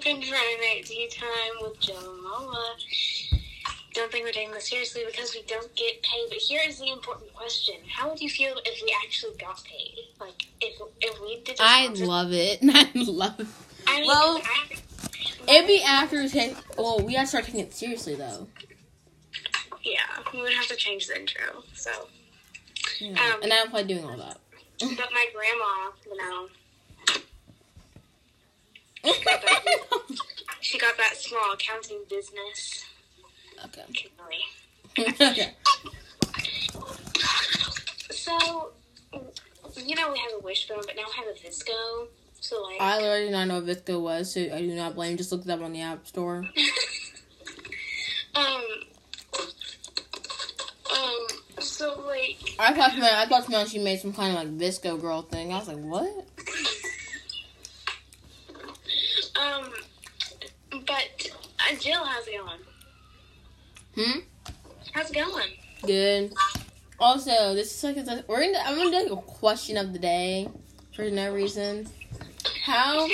Friday Night Tea Time with Joe and Lola. Don't think we're taking this seriously because we don't get paid. But here is the important question: How would you feel if we actually got paid? Like if if we did? I love it. I love it. I mean, well, I, It'd be after we take. Well, we gotta start taking it seriously though. yeah, we would have to change the intro. So, Yeah. Um, and I'm probably doing all that. but my grandma, you know, she got that small accounting business. okay. Okay. So, you know, we have a Wishbone, but now we have a VSCO. So, like, I literally did not know what VSCO was, so I do not blame. Just looked it up on the App Store. um, um, so like, I thought man, I thought man, she made some kind of like VSCO girl thing. I was like, what? um, but uh, Jill, how's it going? Hmm. How's it going? Good. Also, this is like a, we're gonna I'm gonna do like a question of the day for no reason. How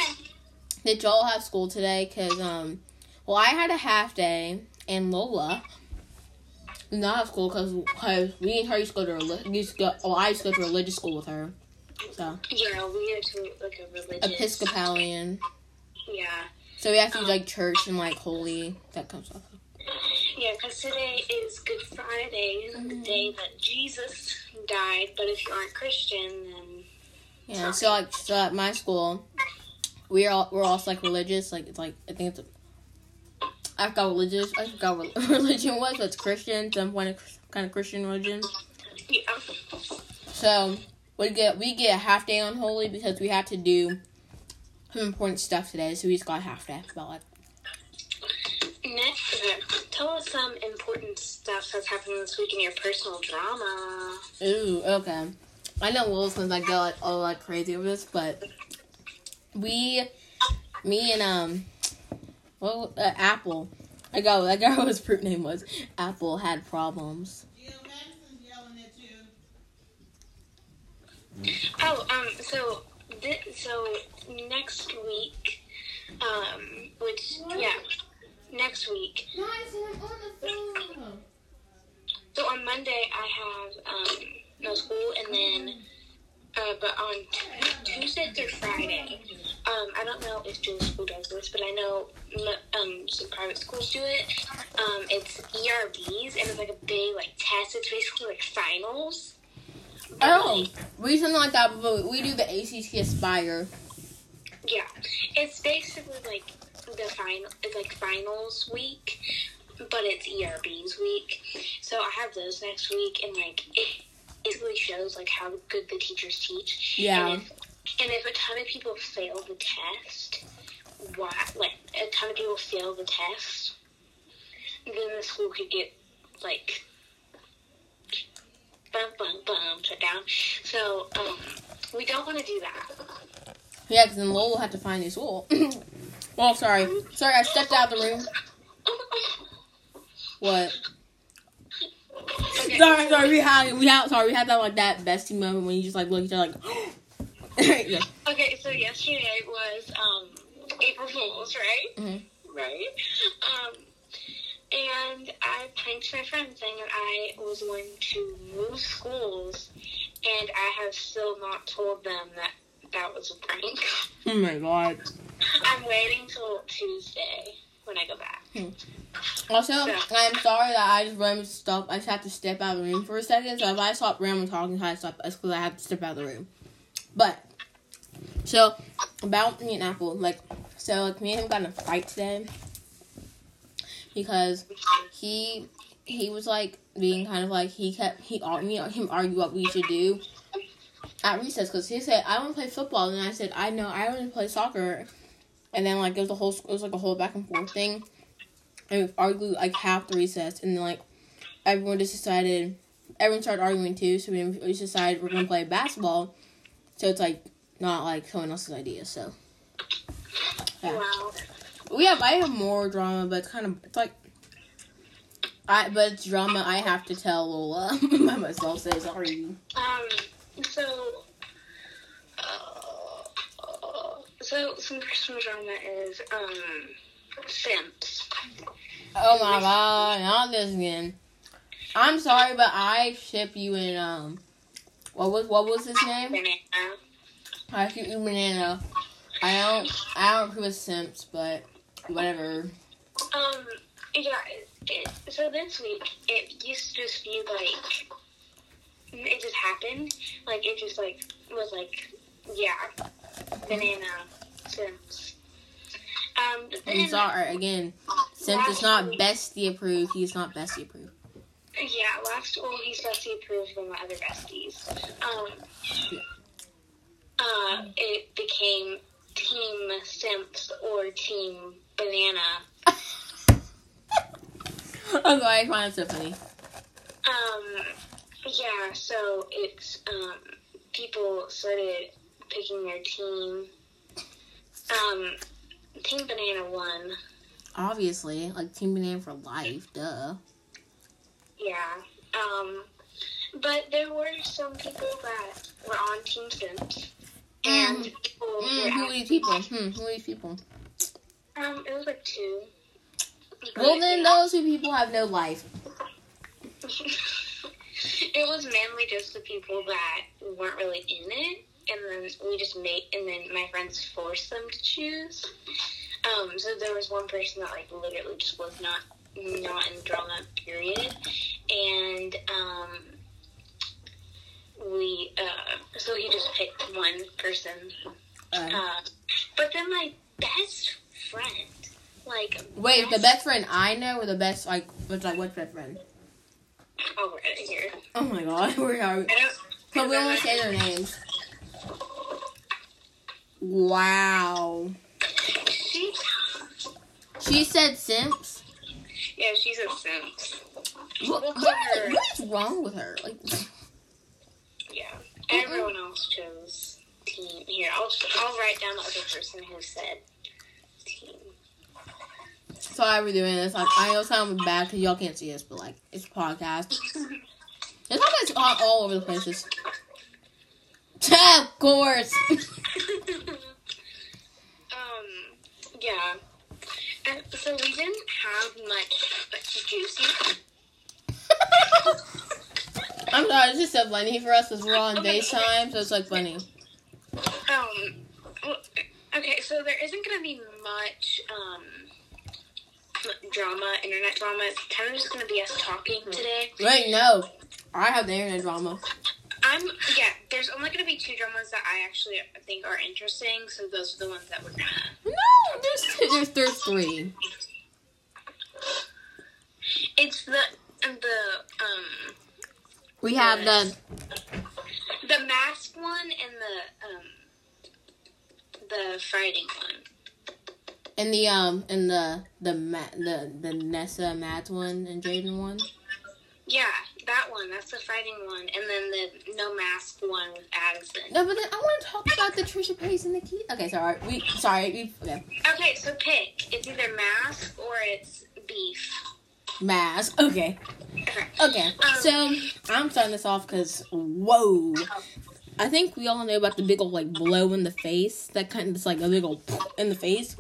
did y'all have school today? Cause um, well, I had a half day, and Lola did not have school because cause we and her used to go to used to go. Oh, I used to go to religious school with her. So Yeah, we are to like a religious. Episcopalian. Yeah, So we have to do like church and like holy that comes off. Yeah, because today is Good Friday, the mm-hmm. day that Jesus died. But if you aren't Christian, then Yeah, so like so at my school, we're all we're also like religious. Like it's like I think it's I forgot religious. I forgot what religion was, but it's Christian. Some point of kind of Christian religion. yeah. So we get we get a half day on holy because we had to do some important stuff today. So we just got a half day about like Next, okay, tell us some important stuff that's happened this week in your personal drama. ooh okay. I know Will's gonna like go like all like crazy over this, but we, me and um, well uh, Apple. I got I got what his fruit name was. Apple had problems. Jill Madison's yelling at you. Oh, um, so thi- so next week, um, which yeah, next week. So on Monday I have um no school, and then uh, but on t- Tuesday through Friday, um, I don't know if Julie School does this, but I know um some private schools do it. Um, it's ERBs, and it's like a big like test. It's basically like finals. But, Oh, like, we something like that, but we do the ACT Aspire. Yeah, it's basically like the final. It's like finals week, but it's ERBs week. So I have those next week, and like it basically shows like how good the teachers teach. Yeah. And if, and if a ton of people fail the test, why? Like a ton of people fail the test, then the school could get like. Bum, bum, bum, shut down. So, um, we don't want to do that. Yeah, because then Lowell will have to find his school. well, sorry. Sorry, I stepped out of the room. What? Okay. Sorry, sorry, we had, we had, sorry, we had that, like, that bestie moment when you just, like, look at each other, like, yeah. Okay, so yesterday was um April Fools, right? Mhm. Right. Um, and I pranked my friend saying that I was going to move schools, and I have still not told them that that was a prank. Oh my god. I'm waiting till Tuesday when I go back. Hmm. Also, Yeah. I'm sorry that I just ran randomly stopped. I just had to step out of the room for a second. So if I stop randomly talking, I stop. That's because I have to step out of the room. But so about me and Apple, like so, like me and him got in a fight today because he he was like being kind of like he kept he me and him argue what we should do at recess because he said I want to play football and I said I know I want to play soccer and then like it was a whole it was like a whole back and forth thing and we argued like half the recess and then like everyone just decided everyone started arguing too so we, we just decided we're gonna play basketball so it's like not like someone else's idea so yeah. Wow. we have I have more drama but it's kind of it's like I but it's drama I have to tell Lola by myself So sorry Um. So. Uh, so so some Christmas drama is um Simps. Oh my god, not this again. I'm sorry, but I ship you in um what was what was his name? Banana. I ship you banana. I don't I don't approve of simps, but whatever. Um, yeah. It, so this week, it used to just be like it just happened. Like it just like was like yeah, banana Simps. Um, but I'm again. Simp is not bestie approved. He's not bestie approved. Yeah, last well, he's bestie approved by my other besties. Um, uh, it became Team Simps or Team Banana. I'm sorry, I find it so funny. Um, yeah, so it's um, people started picking their team. Um, Team Banana won. Obviously, like Team Banana for life, duh. Yeah. Um, but there were some people that were on Team Simps, and Mm. people Mm, were who are these people? Hmm, who are these people? Um, it was like two. Well, then those two people have no life. it was mainly just the people that weren't really in it, and then we just made, and then my friends forced them to choose. Um, so there was one person that like literally just was not not in drama period, and um, we uh, so he just picked one person. Uh, Uh, but then my best friend, like wait, the best friend I know, or the best like what's like what's best friend? Oh, right here. Oh my god, we're don't. But we only say their names. Wow. She, She said simps. yeah, she said simp. What, We'll what, what is wrong with her? Like, Yeah. Everyone else chose team. Here, I'll I'll write down the other person who said team. sorry we're doing this. Like, I know sound bad because y'all can't see us, but like, it's a podcast. It's all, all over the places. of course. Yeah. And so we didn't have much but juicy. I'm sorry, it's just so funny for us because we're on FaceTime, so it's like funny. Um. well, Okay, so there isn't gonna be much um drama, internet drama. It's kind of just gonna be us talking today. Wait, no. I have the internet drama. I'm yeah. There's only gonna be two dramas that I actually think are interesting, so those are the ones that we're gonna. No, there's two, there's, there's three. It's the the um We have the the mask one and the um the fighting one. and the um and the the Ma- the the Nessa Mads one and Jaden one. Yeah, that one. That's the fighting one, and then the no mask one with Addison. No, but then I want to talk about the Trisha Paytas and the key. Okay, sorry. We sorry. We okay. Okay, so pick. It's either mask or it's beef. Mask. Okay. Okay. Okay. Um, so I'm starting this off because whoa. I think we all know about the big old like blow in the face. That kind of just like a big old in the face.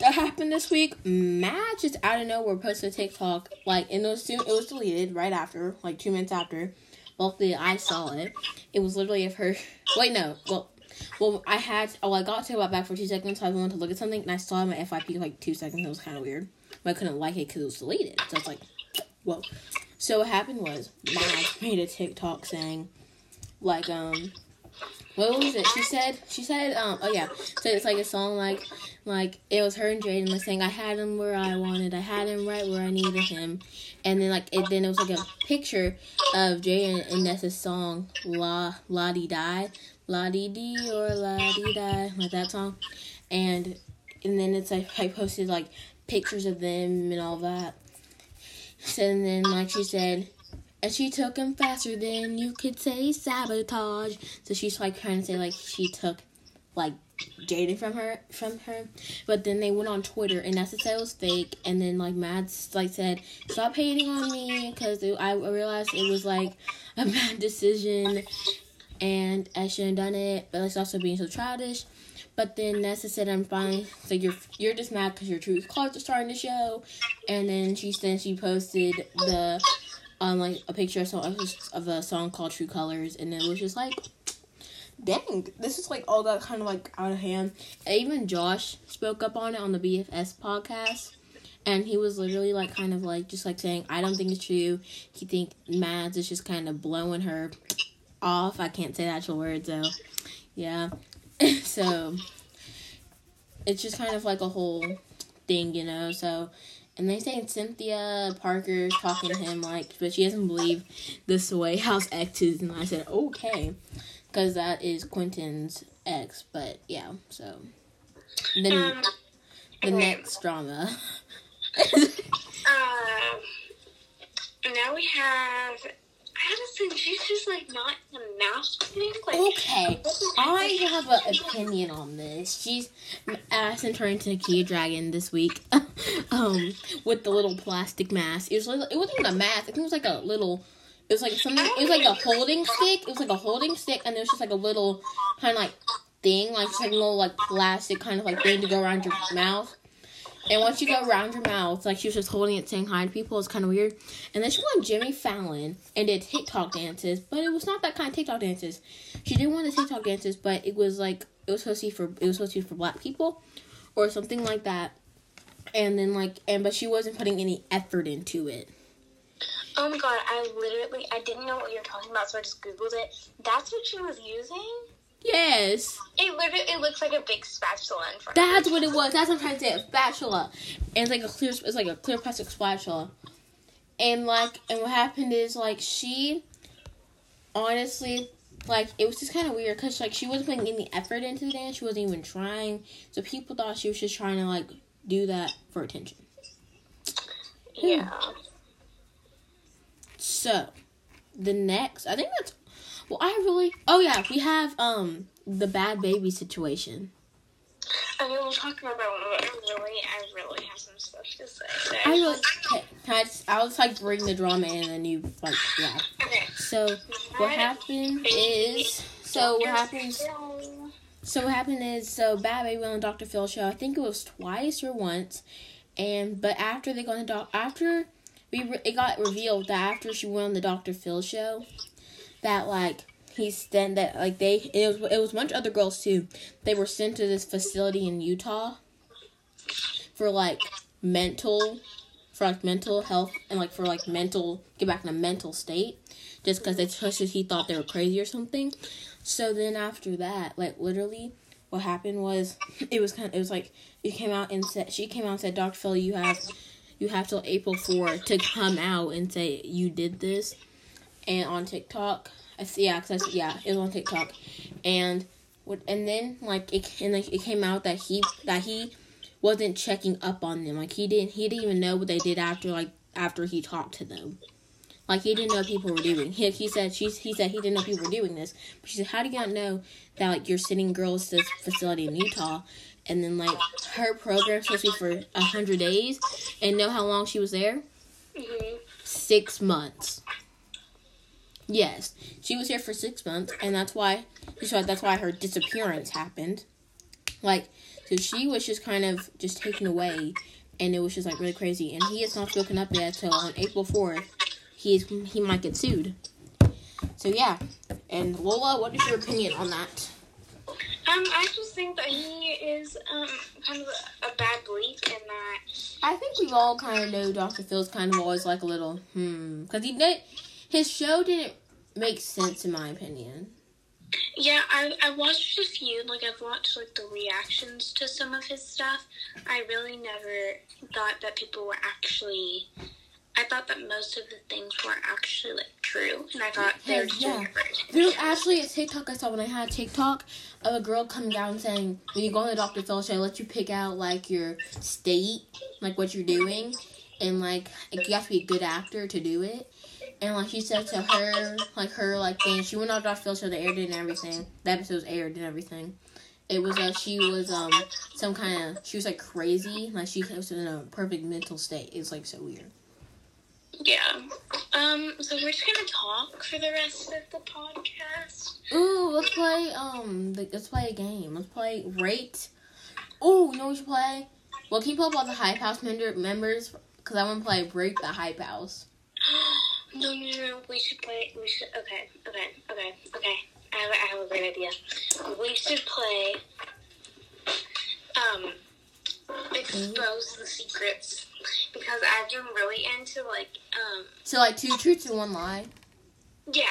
That happened this week. Mads just out of nowhere posted a TikTok like and it was soon it was deleted right after like two minutes after. Luckily I saw it. It was literally of her. Wait no. Well. Well, I had. Oh, I got to about back for two seconds. So I wanted to look at something, and I saw my FYP like two seconds. It was kind of weird, but I couldn't like it because it was deleted. So it's like, "Whoa!" So what happened was Mad made a TikTok saying, like, um, what was it? She said, she said, um, oh yeah, so it's like a song like, like it was her and Jaden like saying, I had him where I wanted, I had him right where I needed him, and then like it, then it was like a picture of Jaden and Nessa's song La La Di Die, La Di Di or La Di Die, like that song, and and then it's like I posted like pictures of them and all that. So and then like she said, and she took him faster than you could say sabotage. So she's like trying to say like she took like Jaden from her from her. But then they went on Twitter and Nessa said it was fake. And then like Mads like said stop hating on me because I realized it was like a bad decision and I shouldn't have done it. But it's also being so childish. But then Nessa said, "I'm fine." So you're you're just mad because your true colors are starting to show. And then she then she posted the um like a picture of, song, of a song called True Colors, and it was just like, dang, this is like all got kind of like out of hand. And even Josh spoke up on it on the BFFs podcast. And he was literally like kind of like just like saying, I don't think it's true. He think Mads is just kind of blowing her off. I can't say the actual words though. Yeah. so it's just kind of like a whole thing, you know. So and they say Cynthia Parker's talking to him like, but she doesn't believe the Sway House exes, and I said okay, because that is Quinton's ex. But yeah, so then Um, the next drama. Um, now we have Addison. She's just like not a mask thing. Like, Okay, I have an opinion on this. She's Addison turned into a Kia Dragon this week, um, with the little plastic mask. It was like, it wasn't even a mask. I think it was like a little. It was like something. It was like a holding stick. It was like a holding stick, and it was just like a little kind of like thing, like just like a little like plastic kind of like thing to go around your mouth. And once you go around your mouth, like she was just holding it, saying hi to people, it's kind of weird. And then she went on Jimmy Fallon and did TikTok dances, but it was not that kind of TikTok dances. She did one of the TikTok dances, but it was like it was supposed to be for it was supposed to be for black people, or something like that. And then like and but she wasn't putting any effort into it. oh my god, I literally I didn't know what you were talking about, so I just googled it. That's what she was using. Yes, It literally it looks like a big spatula in front. that's what it was. That's what I'm trying to say. A spatula, and it's like a clear. It's like a clear plastic spatula. And like, and what happened is like she, honestly, like it was just kind of weird because like she wasn't putting any effort into the dance. She wasn't even trying. So people thought she was just trying to like do that for attention. Yeah. Hmm. So, the next, I think that's. Well, I really. Oh yeah, we have um the Bhad Bhabie situation. I mean, we'll talk about but I really, I really have some stuff to say. I really. Okay, can I just? I'll just like bring the drama in and then you like yeah. Okay. So what happened is. So what happens? So what happened is so Bhad Bhabie went on Dr. Phil show. I think it was twice or once, and but after they got on the doc after we re- it got revealed that after she went on the Dr. Phil show, that like he sent that like they it was it was a bunch of other girls too. They were sent to this facility in Utah for like mental for like mental health and like for like mental get back in a mental state just because they just he thought they were crazy or something. So then after that, like literally, what happened was it was kind of it was like it came out and said she came out and said, Doctor Phil, you have you have till April four to come out and say you did this, and on TikTok, I see yeah, cause I see, yeah, it was on TikTok, and what and then like it and like it came out that he that he wasn't checking up on them like he didn't he didn't even know what they did after like after he talked to them. Like he didn't know people were doing. He, he said she he said he didn't know people were doing this. But she said, "How do you not know that like you're sending girls to this facility in Utah, and then like her program's supposed to be for a hundred days, and know how long she was there? hmm Six months. Yes, she was here for six months, and that's why so that's why her disappearance happened. Like, so she was just kind of just taken away, and it was just like really crazy. And he has not spoken up yet. So on April fourth, he's he might get sued. So yeah, and Lola, what is your opinion on that? Um, I just think that he is um kind of a, a bad belief in that. I think we all kind of know Dr. Phil's kind of always like a little hmm because he did his show didn't make sense in my opinion. Yeah, I I watched a few. Like I've watched like the reactions to some of his stuff. I really never thought that people were actually. I thought that most of the things were actually like true, and I thought they were just Yeah. doing it for attention. There was actually a TikTok I saw when I had TikTok of a girl coming down saying, when you go on the Dr. Phil show, let you pick out like your state, like what you're doing, and like you have to be a good actor to do it. And like she said to her, like her like thing, she went off Dr. Phil show, they aired it and everything. The episode was aired and everything. It was uh she was um some kind of she was like crazy, like she was in a perfect mental state. It's like so weird. Yeah. Um. So we're just gonna talk for the rest of the podcast. Ooh, let's play. Um, let's play a game. Let's play rate. Ooh, you know what we should play? Well, can you pull up all the hype house member members? Because I want to play break the hype house. no, no, no. We should play. We should. Okay. Okay. Okay. Okay. I have, I have a great idea. We should play. Um. Expose the secrets because I've been really into like um So like two truths and one lie. Yeah.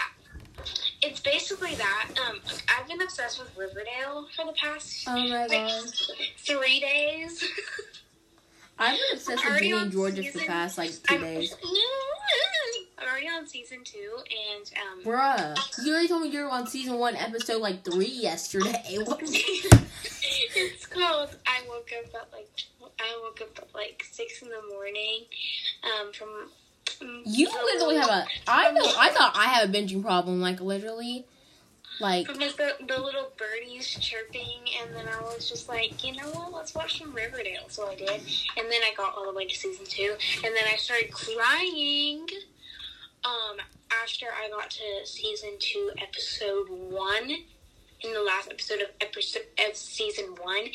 It's basically that. Um, I've been obsessed with Riverdale for the past Oh my like, god. three days. I've been obsessed with Already Ginny and Georgia for the past like 2 I'm, days. I'm already on season two, and um, Bruh, you already told me you were on season one, episode like three yesterday. What? it's called. I woke up at like I woke up at like six in the morning. Um, from um, You literally have a. I know. I thought I have a binging problem. Like literally, like From like the, the little birdies chirping, and then I was just like, you know what, let's watch some Riverdale. So I did, and then I got all the way to season two, and then I started crying. Um, after I got to season two, episode one, in the last episode of episode of season one,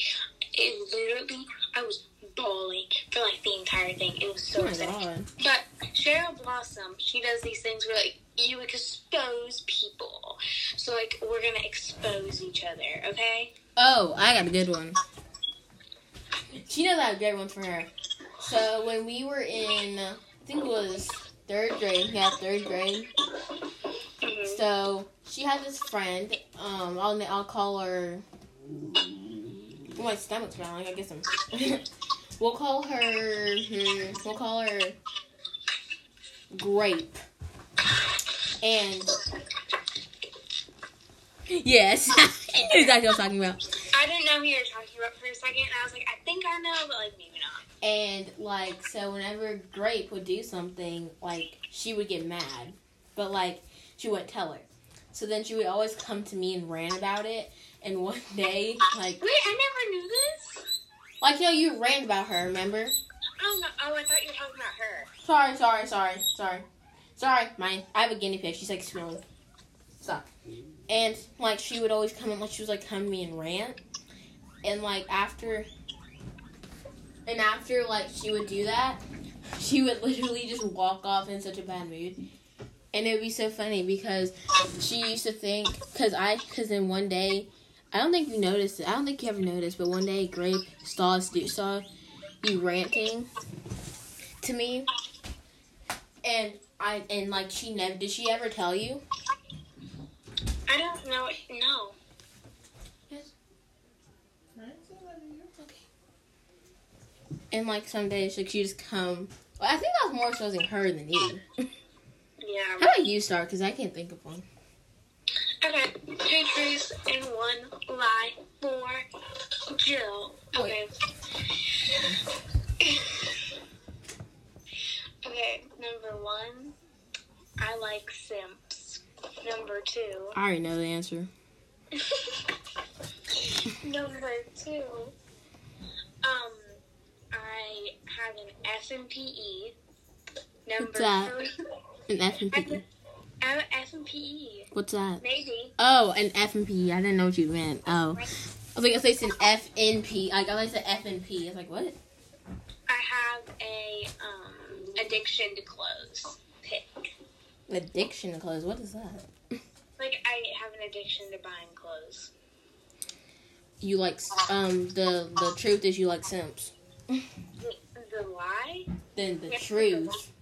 it literally I was bawling for like the entire thing. It was so oh upsetting. But Cheryl Blossom, she does these things where like you expose people. So like we're gonna expose each other, okay? Oh, I got a good one. She knows I have a great one for her. So when we were in, I think it was third grade. Yeah, third grade. So she has this friend. Um, I'll I'll call her. My stomach's growling. I guess I'm. we'll call her. hmm, We'll call her Grape. And yes, I knew exactly what I was talking about. I didn't know who you were talking about for a second, and I was like, I think I know, but like maybe. And like, so whenever Grape would do something, like she would get mad, but like she wouldn't tell her. So then she would always come to me and rant about it. And one day, like, Wait, I never knew this. like you know, you rant about her. Remember? Oh no! Oh, I thought you were talking about her. Sorry, sorry, sorry, sorry, sorry. Mine. I have a guinea pig. She's like smelling. Stop. And like she would always come and like she was like come to me and rant. And like after, and after like she would do that, she would literally just walk off in such a bad mood. And it would be so funny because she used to think, because I, because then one day, I don't think you noticed it. I don't think you ever noticed, but one day Grape saw saw you ranting to me, and I and like she never did she ever tell you? I don't know. No. And like some days like she just come. Well, I think that was more exposing her than you. Yeah. How about you start? Because I can't think of one. Okay. Two truths and one lie for Jill. Oh, okay. okay. Number one, I like simps. Number two. I already know the answer. Number two, um, I have an F and PE. Number What's that? three, An F and I P. I have an F and PE. What's that? Maybe. Oh, an F and P. I didn't know what you meant. Oh, I was like, I said F N P. Like I thought you said F and P. I was like, what? I have a um addiction to clothes. Pick. Addiction to clothes. What is that? Like I have an addiction to buying clothes. You like um the the truth is you like simps. The, lie? Then the truth.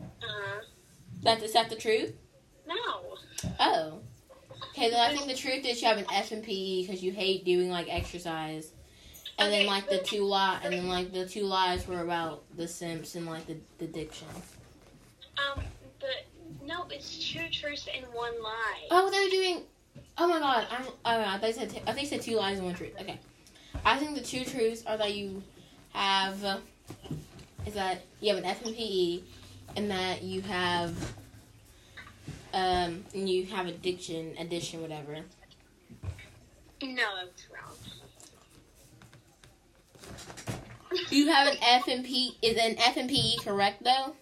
Uh huh. That is that the truth? No. Oh. Okay, then I think the truth is you have an F and PE because you hate doing like exercise. And then like the two lie, and then like the two lies were about the simps and like the, the addiction. Um, but no, it's two truths and one lie. Oh, they're doing. Oh my god! I'm. Oh, I thought you said. T- I think said two lies and one truth. Okay. I think the two truths are that you have is that you have an F and and that you have um and you have addiction, addiction, whatever. No, that's wrong. You have an F and P. Is an F and PE correct though?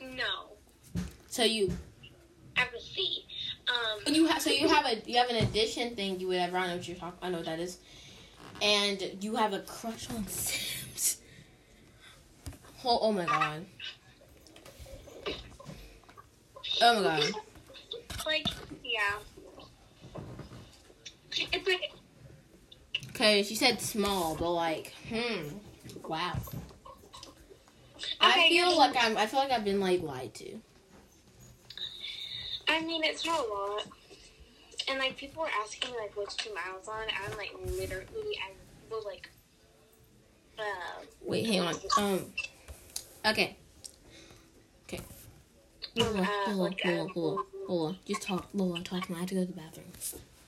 No, So you I have a C. Um, you have so you have a you have an addition thing. You whatever. I know what you're talking. I know what that is. And you have a crush on Sims. Oh, oh my god. Oh my god. like, yeah. It's like, Okay, she said small, but like, hmm, wow. I feel like I'm. I feel like I've been like lied to. I mean, it's not a lot. And like, people were asking me like which team I was on. I'm like, literally, I will like, uh, Wait, hang on. Um. Okay. Okay. Lola, Uh, Lola, like, uh, Lola, Lola, Lola. Just talk, Lola. Talk to me. I have to go to the bathroom.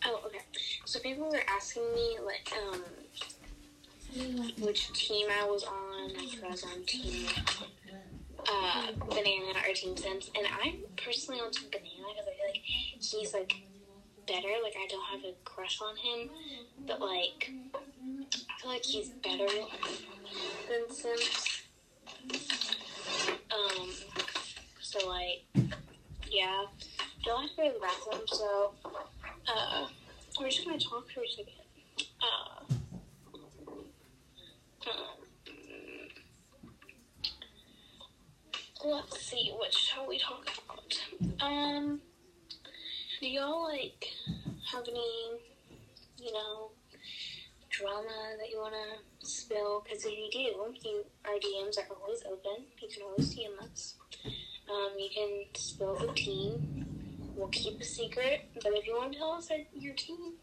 oh, okay. So people were asking me like, um, which team I was on. If I was on team, uh, Banana or Team Sense. And I'm personally on Team Banana because I feel like he's like better. Like, I don't have a crush on him, but like, I feel like he's better than Sims. Um, so like, yeah. Don't have to go to the bathroom, so uh, we're just gonna talk for a second. Uh, um, let's see, what shall we talk about? Um, do y'all like have any, you know, drama that you wanna spill? Because if you do, you our DMs are always open. You can always DM us. Um, you can spill the tea. We'll keep a secret, but if you want to tell us your team,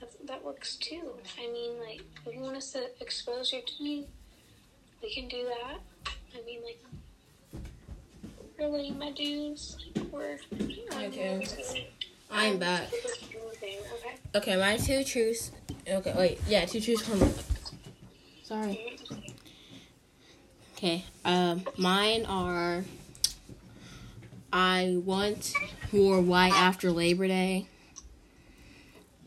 that, that works too. I mean, like, if you want us to expose your team, we can do that. I mean, like, really, my dues, we're. Okay. I'm back. Okay. Okay, my two truths. Okay, wait. Yeah, two truths. One. Sorry. Okay. Um, mine are. I once wore white after Labor Day.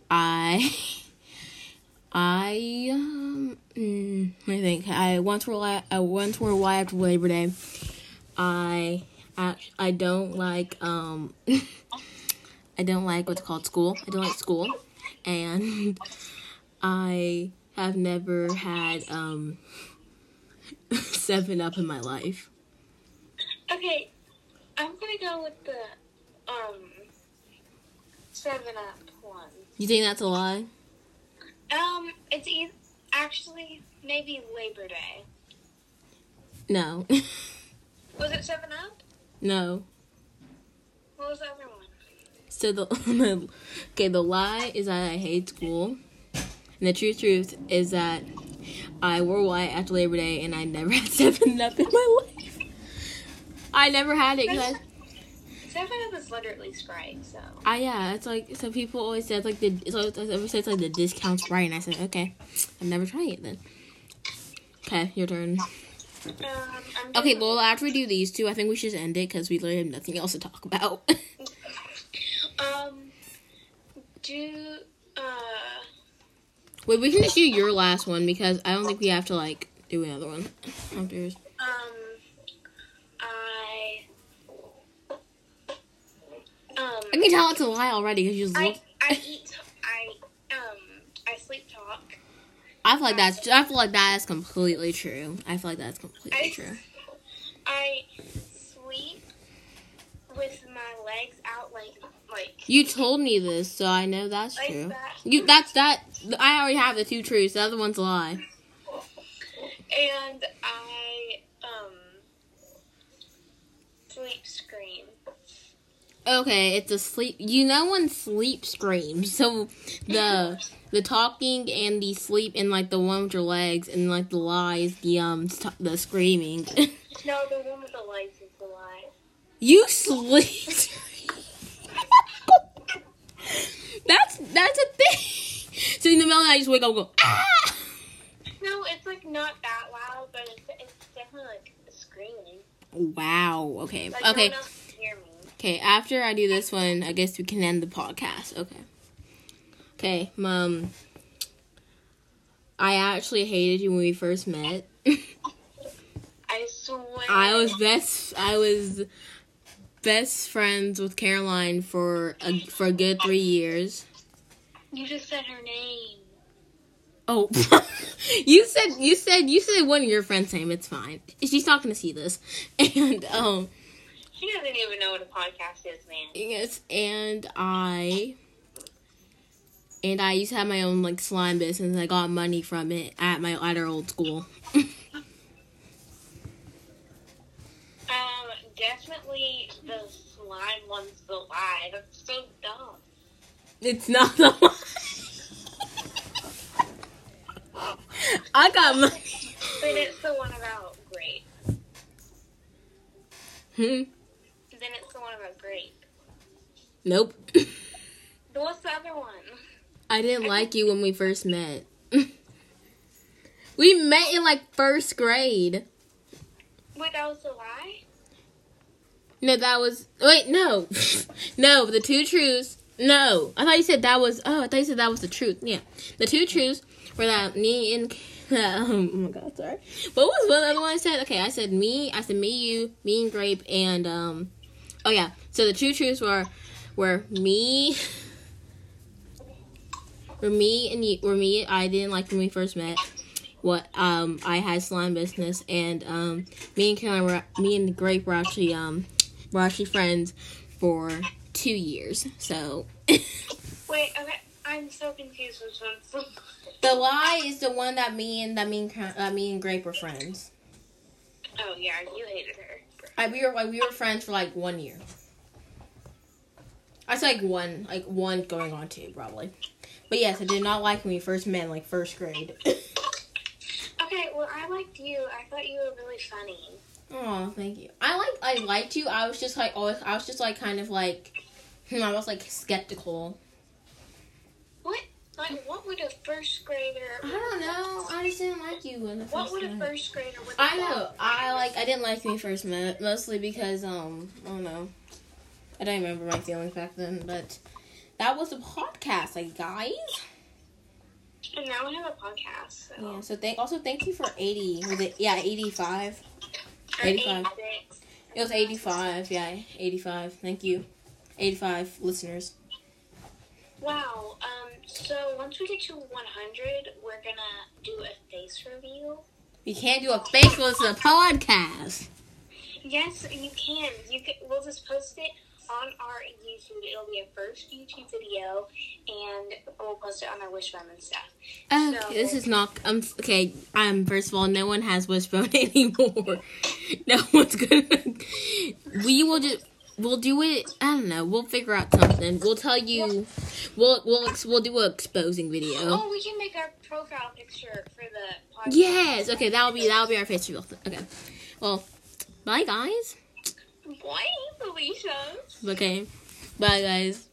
I. I um. mm, let me think. I once wore I once wore white after Labor Day. I. I don't like um. I don't like what's called school. I don't like school, and I have never had um seven up in my life. Okay, I'm gonna go with the um Seven Up one. You think that's a lie? Um, it's e- actually maybe Labor Day. No, Was it Seven Up? No. What was the other one? So the okay, the lie is that I hate school, and the true truth is that I wore white after Labor Day, and I never had seven up in my life. I never had it because Seven Up is literally Sprite, so. I yeah, it's like so people always say it's like the it's always, it's it's like the discount Sprite, and I said okay, I'm never trying it then. Okay, your turn. Um, Okay, doing- well after we do these two, I think we should end it because we literally have nothing else to talk about. Um, do uh, Wait, we can just do your last one because I don't think we have to like do another one after yours. um, I um, I can tell it's a lie already because you just I look. I eat I um I sleep talk. I feel like that's. I feel like that is completely true. I feel like that's completely I- true. I sleep with my legs out like like You told me this, so I know that's like true. that, You that's that. I already have the two truths. The other one's a lie. and I um sleep scream. Okay, it's a sleep. You know when sleep screams. So the the talking and the sleep and like the one with your legs and like the lies, the um st- the screaming. No, the one with the legs is the lie. you sleep. that's that's a thing. So in the middle of the night, you just wake up and go ah. No, it's like not that loud, but it's, it's definitely like screaming. Wow. Okay. Like Okay. no one else can hear me. Okay, after I do this one, I guess we can end the podcast. Okay. Okay, mom. I actually hated you when we first met. I swear. I was best. I was best friends with Caroline for a for a good three years. You just said her name. Oh, you said you said you said one of your friends' name. It's fine. She's not gonna see this, and um, She doesn't even know what a podcast is, man. yes, and I. And I used to have my own like slime business. I got money from it at my at our old school. Um, definitely the slime one's the lie. That's so dumb. It's not the one. I got money. But it's the one about great. Hmm. Then it's the one about grape. Nope. What's the other one? I didn't like you when we first met. we met in like first grade. Wait, that was the lie? No, that was wait, no. no, the two truths. No. I thought you said that was oh, I thought you said that was the truth. Yeah. The two truths were that me and oh my god, sorry. What was one other one I said? Okay, I said me, I said me, you, me and Grape and um oh yeah. So the two truths were were me where me and you were me I didn't like when we first met. What um I had slime business and um me and Caroline were me and Grape were actually um were actually friends for two years. So Wait, okay. I'm so confused which one's the lie is the one that me and that me and uh, me and Grape were friends. Oh, yeah, you hated her. I, we were like we were friends for like one year. I say like one, like one going on two probably. But yes, I did not like when we first met, like first grade. Okay, well, I liked you. I thought you were really funny. Oh, thank you. I like I liked you. I was just like always. I was just like kind of like, hmm, I was like skeptical. What? Like, what would a first grader? I don't know. I just didn't like you when the first. What would a first grader? Would I know. I like. I didn't like when we first met, mostly because um. I don't know. I don't remember my feelings back then, but that was the podcast, like guys. And now we have a podcast. So. Yeah. So thank. Also, thank you for eighty. Was it? Yeah, eighty five? Eighty five. It was eighty-five. Yeah, eighty-five. Thank you, eighty-five listeners. Wow. Um. So once we get to 100, we're gonna do a face review. We can't do a Facebook. It's a podcast. Yes, you can. You can. We'll just post it on our YouTube. It'll be a first YouTube video, and we'll post it on our Wishbone and stuff. Okay, So- this is not. Um. Okay. Um. First of all, no one has Wishbone anymore. No one's gonna. We will just. We'll do it. I don't know. We'll figure out something. We'll tell you. We'll we'll ex- we'll do an exposing video. Oh, we can make our profile picture for the podcast. Yes. Okay. That'll be that'll be our face reveal. Okay. Well. Bye guys. Why, Felicia? Okay. Bye guys.